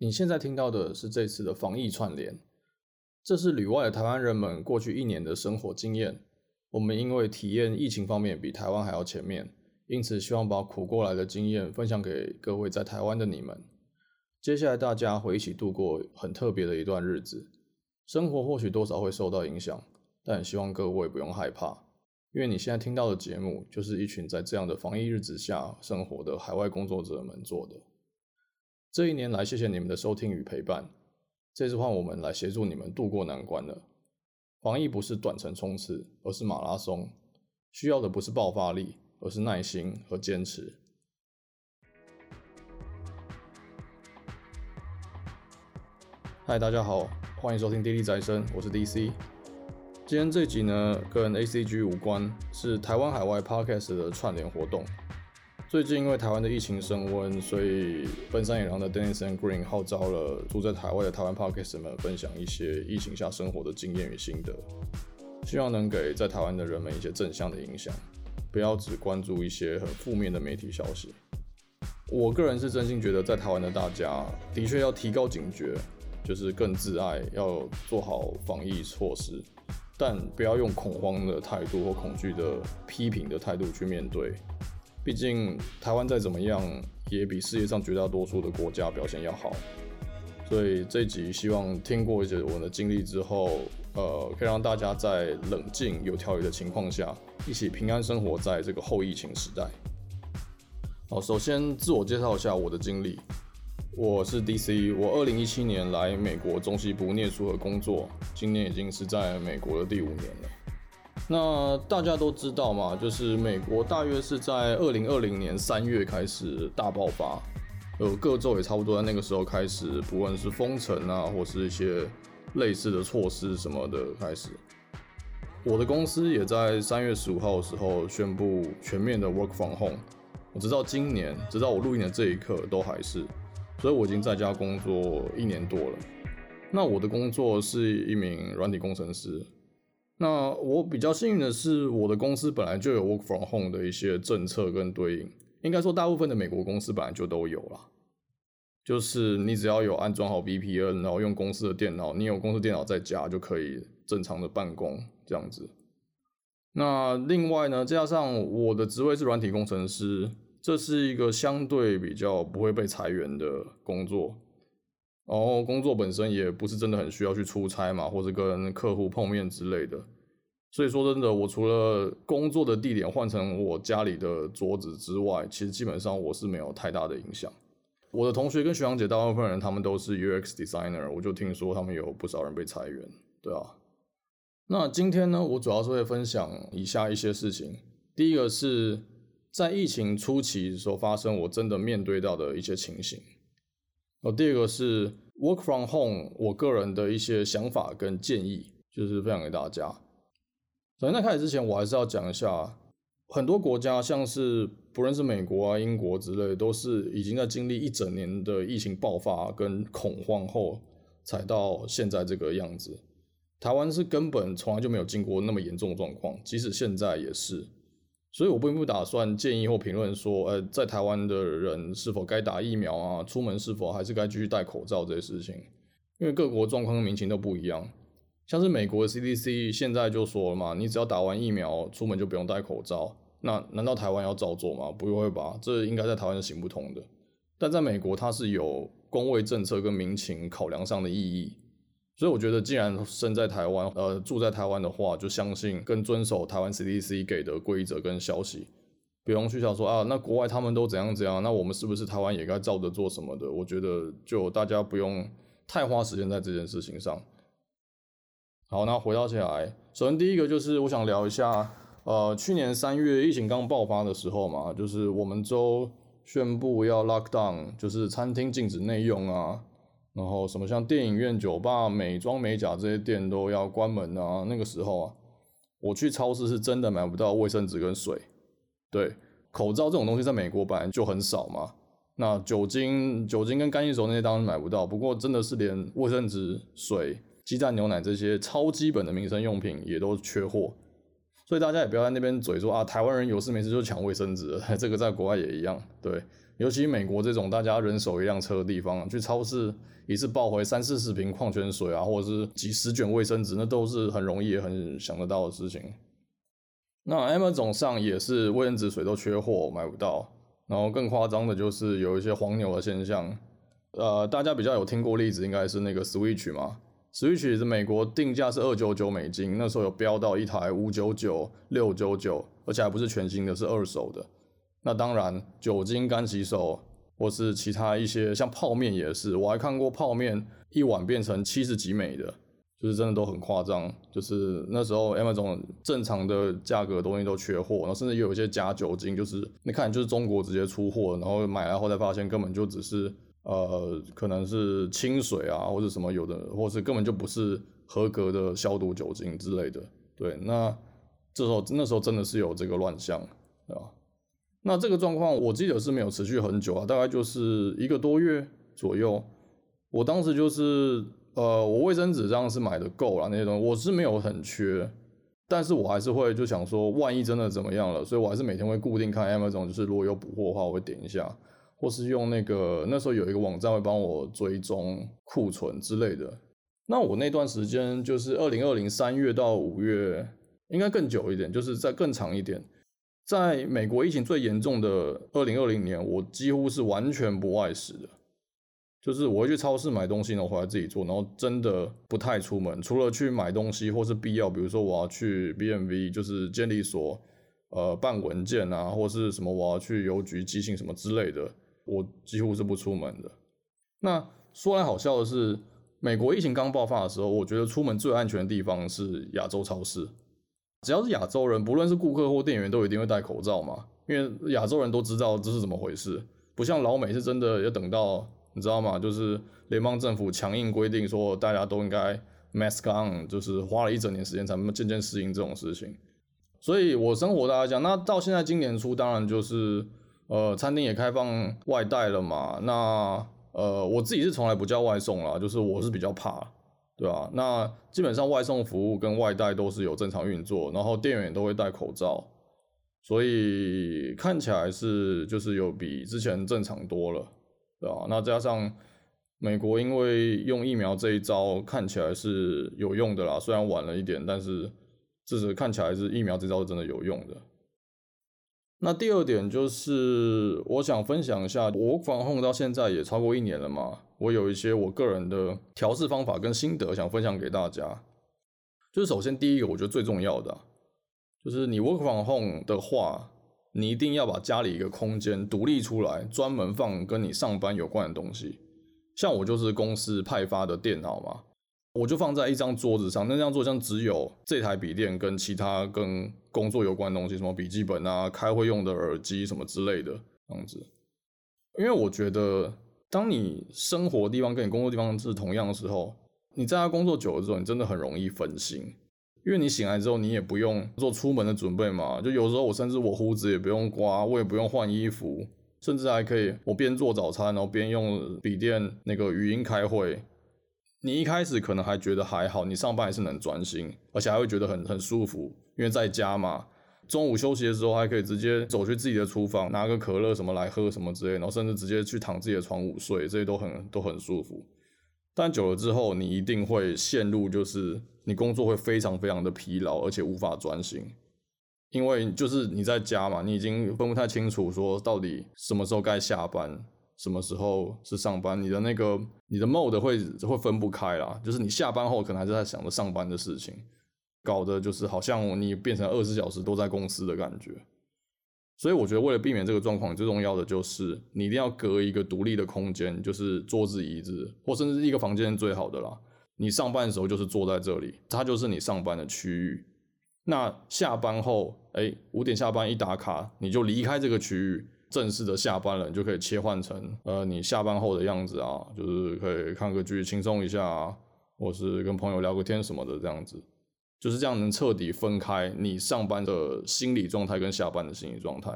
你现在听到的是这次的防疫串联，这是旅外的台湾人们过去一年的生活经验。我们因为体验疫情方面比台湾还要前面，因此希望把苦过来的经验分享给各位在台湾的你们。接下来大家会一起度过很特别的一段日子，生活或许多少会受到影响，但希望各位不用害怕，因为你现在听到的节目就是一群在这样的防疫日子下生活的海外工作者们做的。这一年来，谢谢你们的收听与陪伴。这次换我们来协助你们度过难关了。防疫不是短程冲刺，而是马拉松，需要的不是爆发力，而是耐心和坚持。嗨，大家好，欢迎收听《滴滴宅生》，我是 DC。今天这集呢，跟 ACG 无关，是台湾海外 Podcast 的串联活动。最近因为台湾的疫情升温，所以奔山野狼的 Dennis and Green 号召了住在台湾的台湾 Podcast 们分享一些疫情下生活的经验与心得，希望能给在台湾的人们一些正向的影响，不要只关注一些很负面的媒体消息。我个人是真心觉得，在台湾的大家的确要提高警觉，就是更自爱，要做好防疫措施，但不要用恐慌的态度或恐惧的批评的态度去面对。毕竟台湾再怎么样，也比世界上绝大多数的国家表现要好。所以这一集希望听过一些我的经历之后，呃，可以让大家在冷静、有条理的情况下，一起平安生活在这个后疫情时代。好，首先自我介绍一下我的经历，我是 DC，我二零一七年来美国中西部念书和工作，今年已经是在美国的第五年了。那大家都知道嘛，就是美国大约是在二零二零年三月开始大爆发，呃，各州也差不多在那个时候开始，不论是封城啊，或是一些类似的措施什么的开始。我的公司也在三月十五号的时候宣布全面的 work from home，我直到今年，直到我录音的这一刻都还是，所以我已经在家工作一年多了。那我的工作是一名软体工程师。那我比较幸运的是，我的公司本来就有 work from home 的一些政策跟对应，应该说大部分的美国公司本来就都有啦。就是你只要有安装好 VPN，然后用公司的电脑，你有公司电脑在家就可以正常的办公这样子。那另外呢，加上我的职位是软体工程师，这是一个相对比较不会被裁员的工作。然后工作本身也不是真的很需要去出差嘛，或者跟客户碰面之类的。所以说真的，我除了工作的地点换成我家里的桌子之外，其实基本上我是没有太大的影响。我的同学跟学长姐大部分人他们都是 UX designer，我就听说他们有不少人被裁员，对啊。那今天呢，我主要是会分享以下一些事情。第一个是在疫情初期所发生，我真的面对到的一些情形。哦，第二个是 work from home，我个人的一些想法跟建议，就是分享给大家。首先在开始之前，我还是要讲一下，很多国家像是不论是美国啊、英国之类，都是已经在经历一整年的疫情爆发跟恐慌后，才到现在这个样子。台湾是根本从来就没有经过那么严重的状况，即使现在也是。所以我并不打算建议或评论说，呃，在台湾的人是否该打疫苗啊，出门是否还是该继续戴口罩这些事情，因为各国状况跟民情都不一样。像是美国的 CDC 现在就说了嘛，你只要打完疫苗，出门就不用戴口罩。那难道台湾要照做吗？不会吧，这应该在台湾是行不通的。但在美国，它是有公卫政策跟民情考量上的意义。所以我觉得，既然身在台湾，呃，住在台湾的话，就相信跟遵守台湾 CDC 给的规则跟消息，不用去想说啊，那国外他们都怎样怎样，那我们是不是台湾也该照着做什么的？我觉得，就大家不用太花时间在这件事情上。好，那回到起来，首先第一个就是我想聊一下，呃，去年三月疫情刚爆发的时候嘛，就是我们州宣布要 lock down，就是餐厅禁止内用啊。然后什么像电影院、酒吧、美妆美甲这些店都要关门啊！那个时候啊，我去超市是真的买不到卫生纸跟水。对，口罩这种东西在美国本来就很少嘛。那酒精、酒精跟干洗手那些当然买不到。不过真的是连卫生纸、水、鸡蛋、牛奶这些超基本的民生用品也都缺货。所以大家也不要在那边嘴说啊，台湾人有事没事就抢卫生纸，这个在国外也一样。对。尤其美国这种大家人手一辆车的地方，去超市一次抱回三四十瓶矿泉水啊，或者是几十卷卫生纸，那都是很容易也很想得到的事情。那 Amazon 上也是卫生纸、水都缺货，买不到。然后更夸张的就是有一些黄牛的现象。呃，大家比较有听过例子，应该是那个 Switch 嘛。Switch 是美国定价是二九九美金，那时候有飙到一台五九九、六九九，而且还不是全新的，是二手的。那当然，酒精干洗手或是其他一些像泡面也是，我还看过泡面一碗变成七十几美的，就是真的都很夸张。就是那时候 Amazon 正常的价格东西都缺货，然后甚至有一些假酒精，就是你看就是中国直接出货，然后买来后才发现根本就只是。呃，可能是清水啊，或者什么有的，或是根本就不是合格的消毒酒精之类的。对，那这时候那时候真的是有这个乱象，对吧？那这个状况我记得是没有持续很久啊，大概就是一个多月左右。我当时就是呃，我卫生纸这样是买的够了那些东西，我是没有很缺，但是我还是会就想说，万一真的怎么样了，所以我还是每天会固定看 Amazon，就是如果有补货的话，我会点一下。或是用那个那时候有一个网站会帮我追踪库存之类的。那我那段时间就是二零二零三月到五月，应该更久一点，就是再更长一点。在美国疫情最严重的二零二零年，我几乎是完全不外食的，就是我会去超市买东西，然后回来自己做，然后真的不太出门，除了去买东西或是必要，比如说我要去 BMV，就是监理所，呃，办文件啊，或是什么我要去邮局寄信什么之类的。我几乎是不出门的。那说来好笑的是，美国疫情刚爆发的时候，我觉得出门最安全的地方是亚洲超市。只要是亚洲人，不论是顾客或店员，都一定会戴口罩嘛，因为亚洲人都知道这是怎么回事。不像老美是真的要等到，你知道吗？就是联邦政府强硬规定说大家都应该 mask on，就是花了一整年时间才渐渐适应这种事情。所以我生活大家讲，那到现在今年初，当然就是。呃，餐厅也开放外带了嘛？那呃，我自己是从来不叫外送啦，就是我是比较怕，对吧？那基本上外送服务跟外带都是有正常运作，然后店员也都会戴口罩，所以看起来是就是有比之前正常多了，对吧？那加上美国因为用疫苗这一招看起来是有用的啦，虽然晚了一点，但是至少看起来是疫苗这招是真的有用的。那第二点就是，我想分享一下，我 work from home 到现在也超过一年了嘛，我有一些我个人的调试方法跟心得想分享给大家。就是首先第一个，我觉得最重要的，就是你 work from home 的话，你一定要把家里一个空间独立出来，专门放跟你上班有关的东西。像我就是公司派发的电脑嘛。我就放在一张桌子上，那张桌子上只有这台笔电跟其他跟工作有关的东西，什么笔记本啊、开会用的耳机什么之类的这样子。因为我觉得，当你生活的地方跟你工作地方是同样的时候，你在家工作久了之后，你真的很容易分心。因为你醒来之后，你也不用做出门的准备嘛，就有时候我甚至我胡子也不用刮，我也不用换衣服，甚至还可以我边做早餐，然后边用笔电那个语音开会。你一开始可能还觉得还好，你上班还是能专心，而且还会觉得很很舒服，因为在家嘛。中午休息的时候还可以直接走去自己的厨房拿个可乐什么来喝什么之类，然后甚至直接去躺自己的床午睡，这些都很都很舒服。但久了之后，你一定会陷入就是你工作会非常非常的疲劳，而且无法专心，因为就是你在家嘛，你已经分不太清楚说到底什么时候该下班。什么时候是上班？你的那个你的 mode 会会分不开啦，就是你下班后可能还是在想着上班的事情，搞得就是好像你变成二十小时都在公司的感觉。所以我觉得为了避免这个状况，最重要的就是你一定要隔一个独立的空间，就是桌子、椅子，或甚至一个房间最好的啦。你上班的时候就是坐在这里，它就是你上班的区域。那下班后，哎，五点下班一打卡，你就离开这个区域。正式的下班了，你就可以切换成呃你下班后的样子啊，就是可以看个剧轻松一下啊，或是跟朋友聊个天什么的这样子，就是这样能彻底分开你上班的心理状态跟下班的心理状态，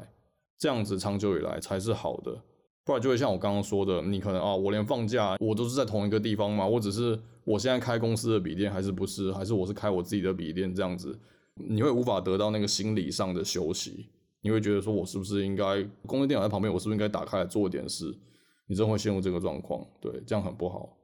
这样子长久以来才是好的，不然就会像我刚刚说的，你可能啊我连放假我都是在同一个地方嘛，我只是我现在开公司的笔电还是不是，还是我是开我自己的笔电这样子，你会无法得到那个心理上的休息。你会觉得说，我是不是应该工作电脑在旁边，我是不是应该打开来做点事？你真会陷入这个状况，对，这样很不好。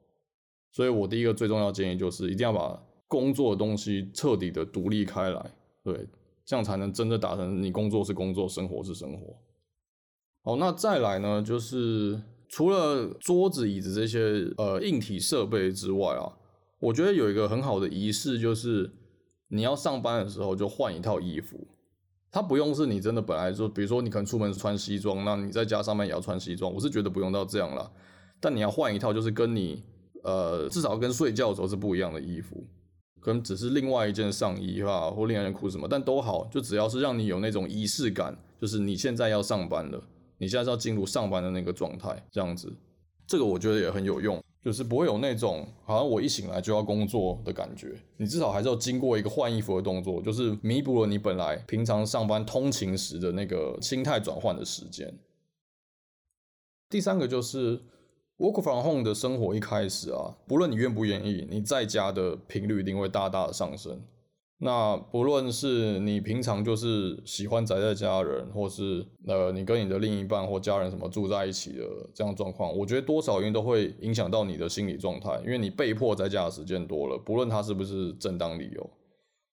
所以我第一个最重要建议就是，一定要把工作的东西彻底的独立开来，对，这样才能真的达成你工作是工作，生活是生活。好，那再来呢，就是除了桌子、椅子这些呃硬体设备之外啊，我觉得有一个很好的仪式，就是你要上班的时候就换一套衣服。它不用是你真的本来就，比如说你可能出门穿西装，那你在家上班也要穿西装。我是觉得不用到这样啦，但你要换一套，就是跟你呃至少跟睡觉的时候是不一样的衣服，可能只是另外一件上衣哈，或另外一件裤子什么，但都好，就只要是让你有那种仪式感，就是你现在要上班了，你现在是要进入上班的那个状态，这样子，这个我觉得也很有用。就是不会有那种好像我一醒来就要工作的感觉，你至少还是要经过一个换衣服的动作，就是弥补了你本来平常上班通勤时的那个心态转换的时间。第三个就是 work from home 的生活一开始啊，不论你愿不愿意，你在家的频率一定会大大的上升。那不论是你平常就是喜欢宅在家人，或是呃你跟你的另一半或家人什么住在一起的这样状况，我觉得多少因为都会影响到你的心理状态，因为你被迫在家的时间多了，不论它是不是正当理由，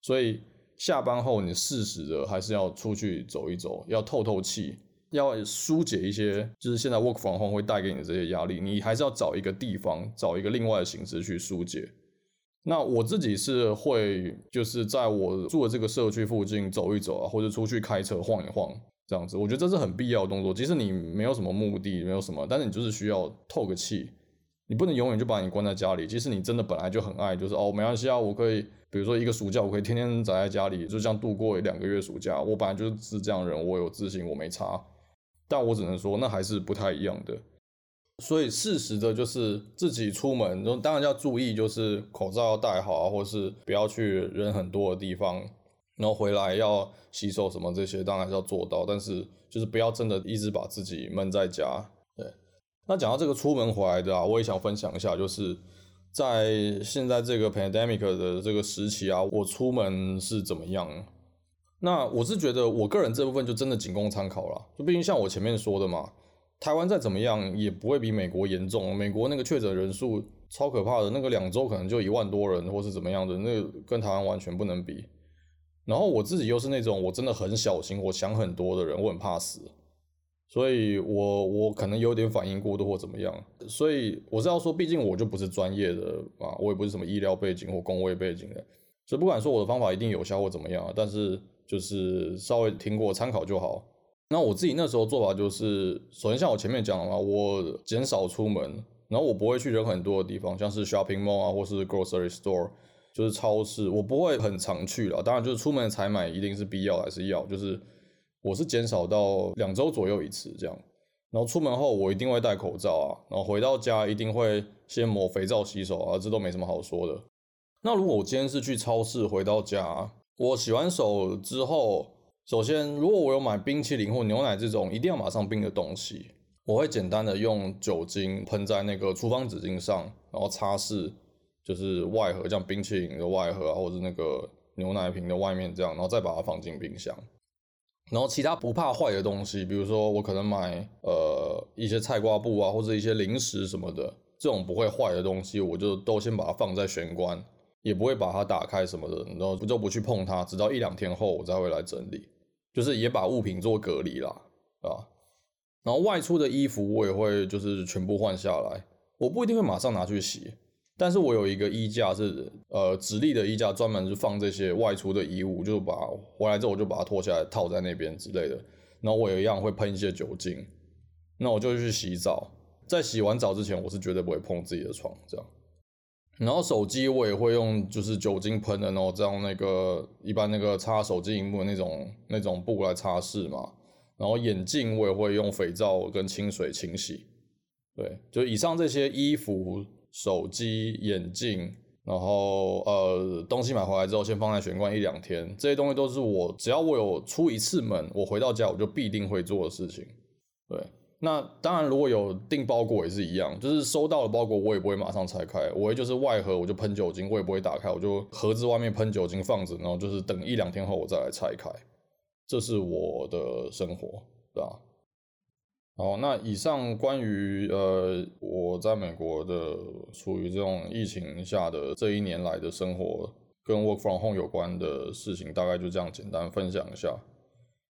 所以下班后你适时的还是要出去走一走，要透透气，要疏解一些就是现在 work from home 会带给你的这些压力，你还是要找一个地方，找一个另外的形式去疏解。那我自己是会，就是在我住的这个社区附近走一走啊，或者出去开车晃一晃，这样子，我觉得这是很必要的动作。即使你没有什么目的，没有什么，但是你就是需要透个气，你不能永远就把你关在家里。即使你真的本来就很爱，就是哦，没关系啊，我可以，比如说一个暑假，我可以天天宅在家里，就这样度过两个月暑假。我本来就是这样人，我有自信，我没差。但我只能说，那还是不太一样的。所以适时的，就是自己出门，当然要注意，就是口罩要戴好啊，或是不要去人很多的地方，然后回来要洗手什么这些，当然是要做到。但是就是不要真的一直把自己闷在家。对，那讲到这个出门回来的啊，我也想分享一下，就是在现在这个 pandemic 的这个时期啊，我出门是怎么样？那我是觉得我个人这部分就真的仅供参考了，就毕竟像我前面说的嘛。台湾再怎么样也不会比美国严重，美国那个确诊人数超可怕的，那个两周可能就一万多人，或是怎么样的，那跟台湾完全不能比。然后我自己又是那种我真的很小心，我想很多的人，我很怕死，所以我我可能有点反应过度或怎么样。所以我是要说，毕竟我就不是专业的啊，我也不是什么医疗背景或公卫背景的，所以不管说我的方法一定有效或怎么样，但是就是稍微听过参考就好。那我自己那时候做法就是，首先像我前面讲的嘛，我减少出门，然后我不会去人很多的地方，像是 shopping mall 啊，或是 grocery store，就是超市，我不会很常去了。当然，就是出门采买一定是必要还是要，就是我是减少到两周左右一次这样。然后出门后我一定会戴口罩啊，然后回到家一定会先抹肥皂洗手啊，这都没什么好说的。那如果我今天是去超市回到家，我洗完手之后。首先，如果我有买冰淇淋或牛奶这种一定要马上冰的东西，我会简单的用酒精喷在那个厨房纸巾上，然后擦拭，就是外盒，像冰淇淋的外盒啊，或者是那个牛奶瓶的外面这样，然后再把它放进冰箱。然后其他不怕坏的东西，比如说我可能买呃一些菜瓜布啊，或者一些零食什么的，这种不会坏的东西，我就都先把它放在玄关，也不会把它打开什么的，然后就不去碰它，直到一两天后我才会来整理。就是也把物品做隔离啦，啊，然后外出的衣服我也会就是全部换下来，我不一定会马上拿去洗，但是我有一个衣架是呃直立的衣架，专门是放这些外出的衣物，就把回来之后我就把它脱下来套在那边之类的，然后我也一样会喷一些酒精，那我就去洗澡，在洗完澡之前我是绝对不会碰自己的床这样。然后手机我也会用，就是酒精喷的，然后再用那个一般那个擦手机萤幕那种那种布来擦拭嘛。然后眼镜我也会用肥皂跟清水清洗。对，就以上这些衣服、手机、眼镜，然后呃东西买回来之后先放在玄关一两天，这些东西都是我只要我有出一次门，我回到家我就必定会做的事情。对。那当然，如果有订包裹也是一样，就是收到了包裹，我也不会马上拆开，我会就是外盒我就喷酒精，我也不会打开，我就盒子外面喷酒精放着，然后就是等一两天后我再来拆开。这是我的生活，对吧？好，那以上关于呃我在美国的处于这种疫情下的这一年来的生活，跟 work from home 有关的事情，大概就这样简单分享一下。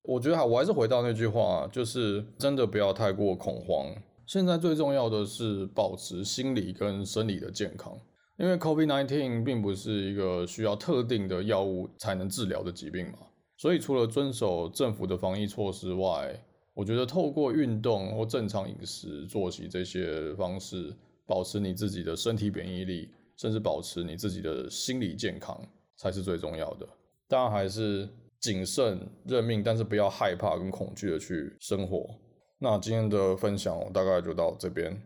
我觉得我还是回到那句话，就是真的不要太过恐慌。现在最重要的是保持心理跟生理的健康，因为 COVID-19 并不是一个需要特定的药物才能治疗的疾病嘛。所以，除了遵守政府的防疫措施外，我觉得透过运动或正常饮食、作息这些方式，保持你自己的身体免疫力，甚至保持你自己的心理健康，才是最重要的。当然，还是谨慎认命，但是不要害怕跟恐惧的去生活。那今天的分享大概就到这边。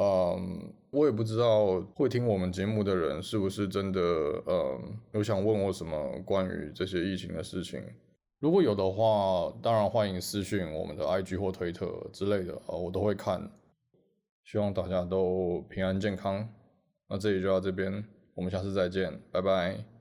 嗯，我也不知道会听我们节目的人是不是真的，嗯，有想问我什么关于这些疫情的事情。如果有的话，当然欢迎私讯我们的 IG 或推特之类的，啊，我都会看。希望大家都平安健康。那这里就到这边，我们下次再见，拜拜。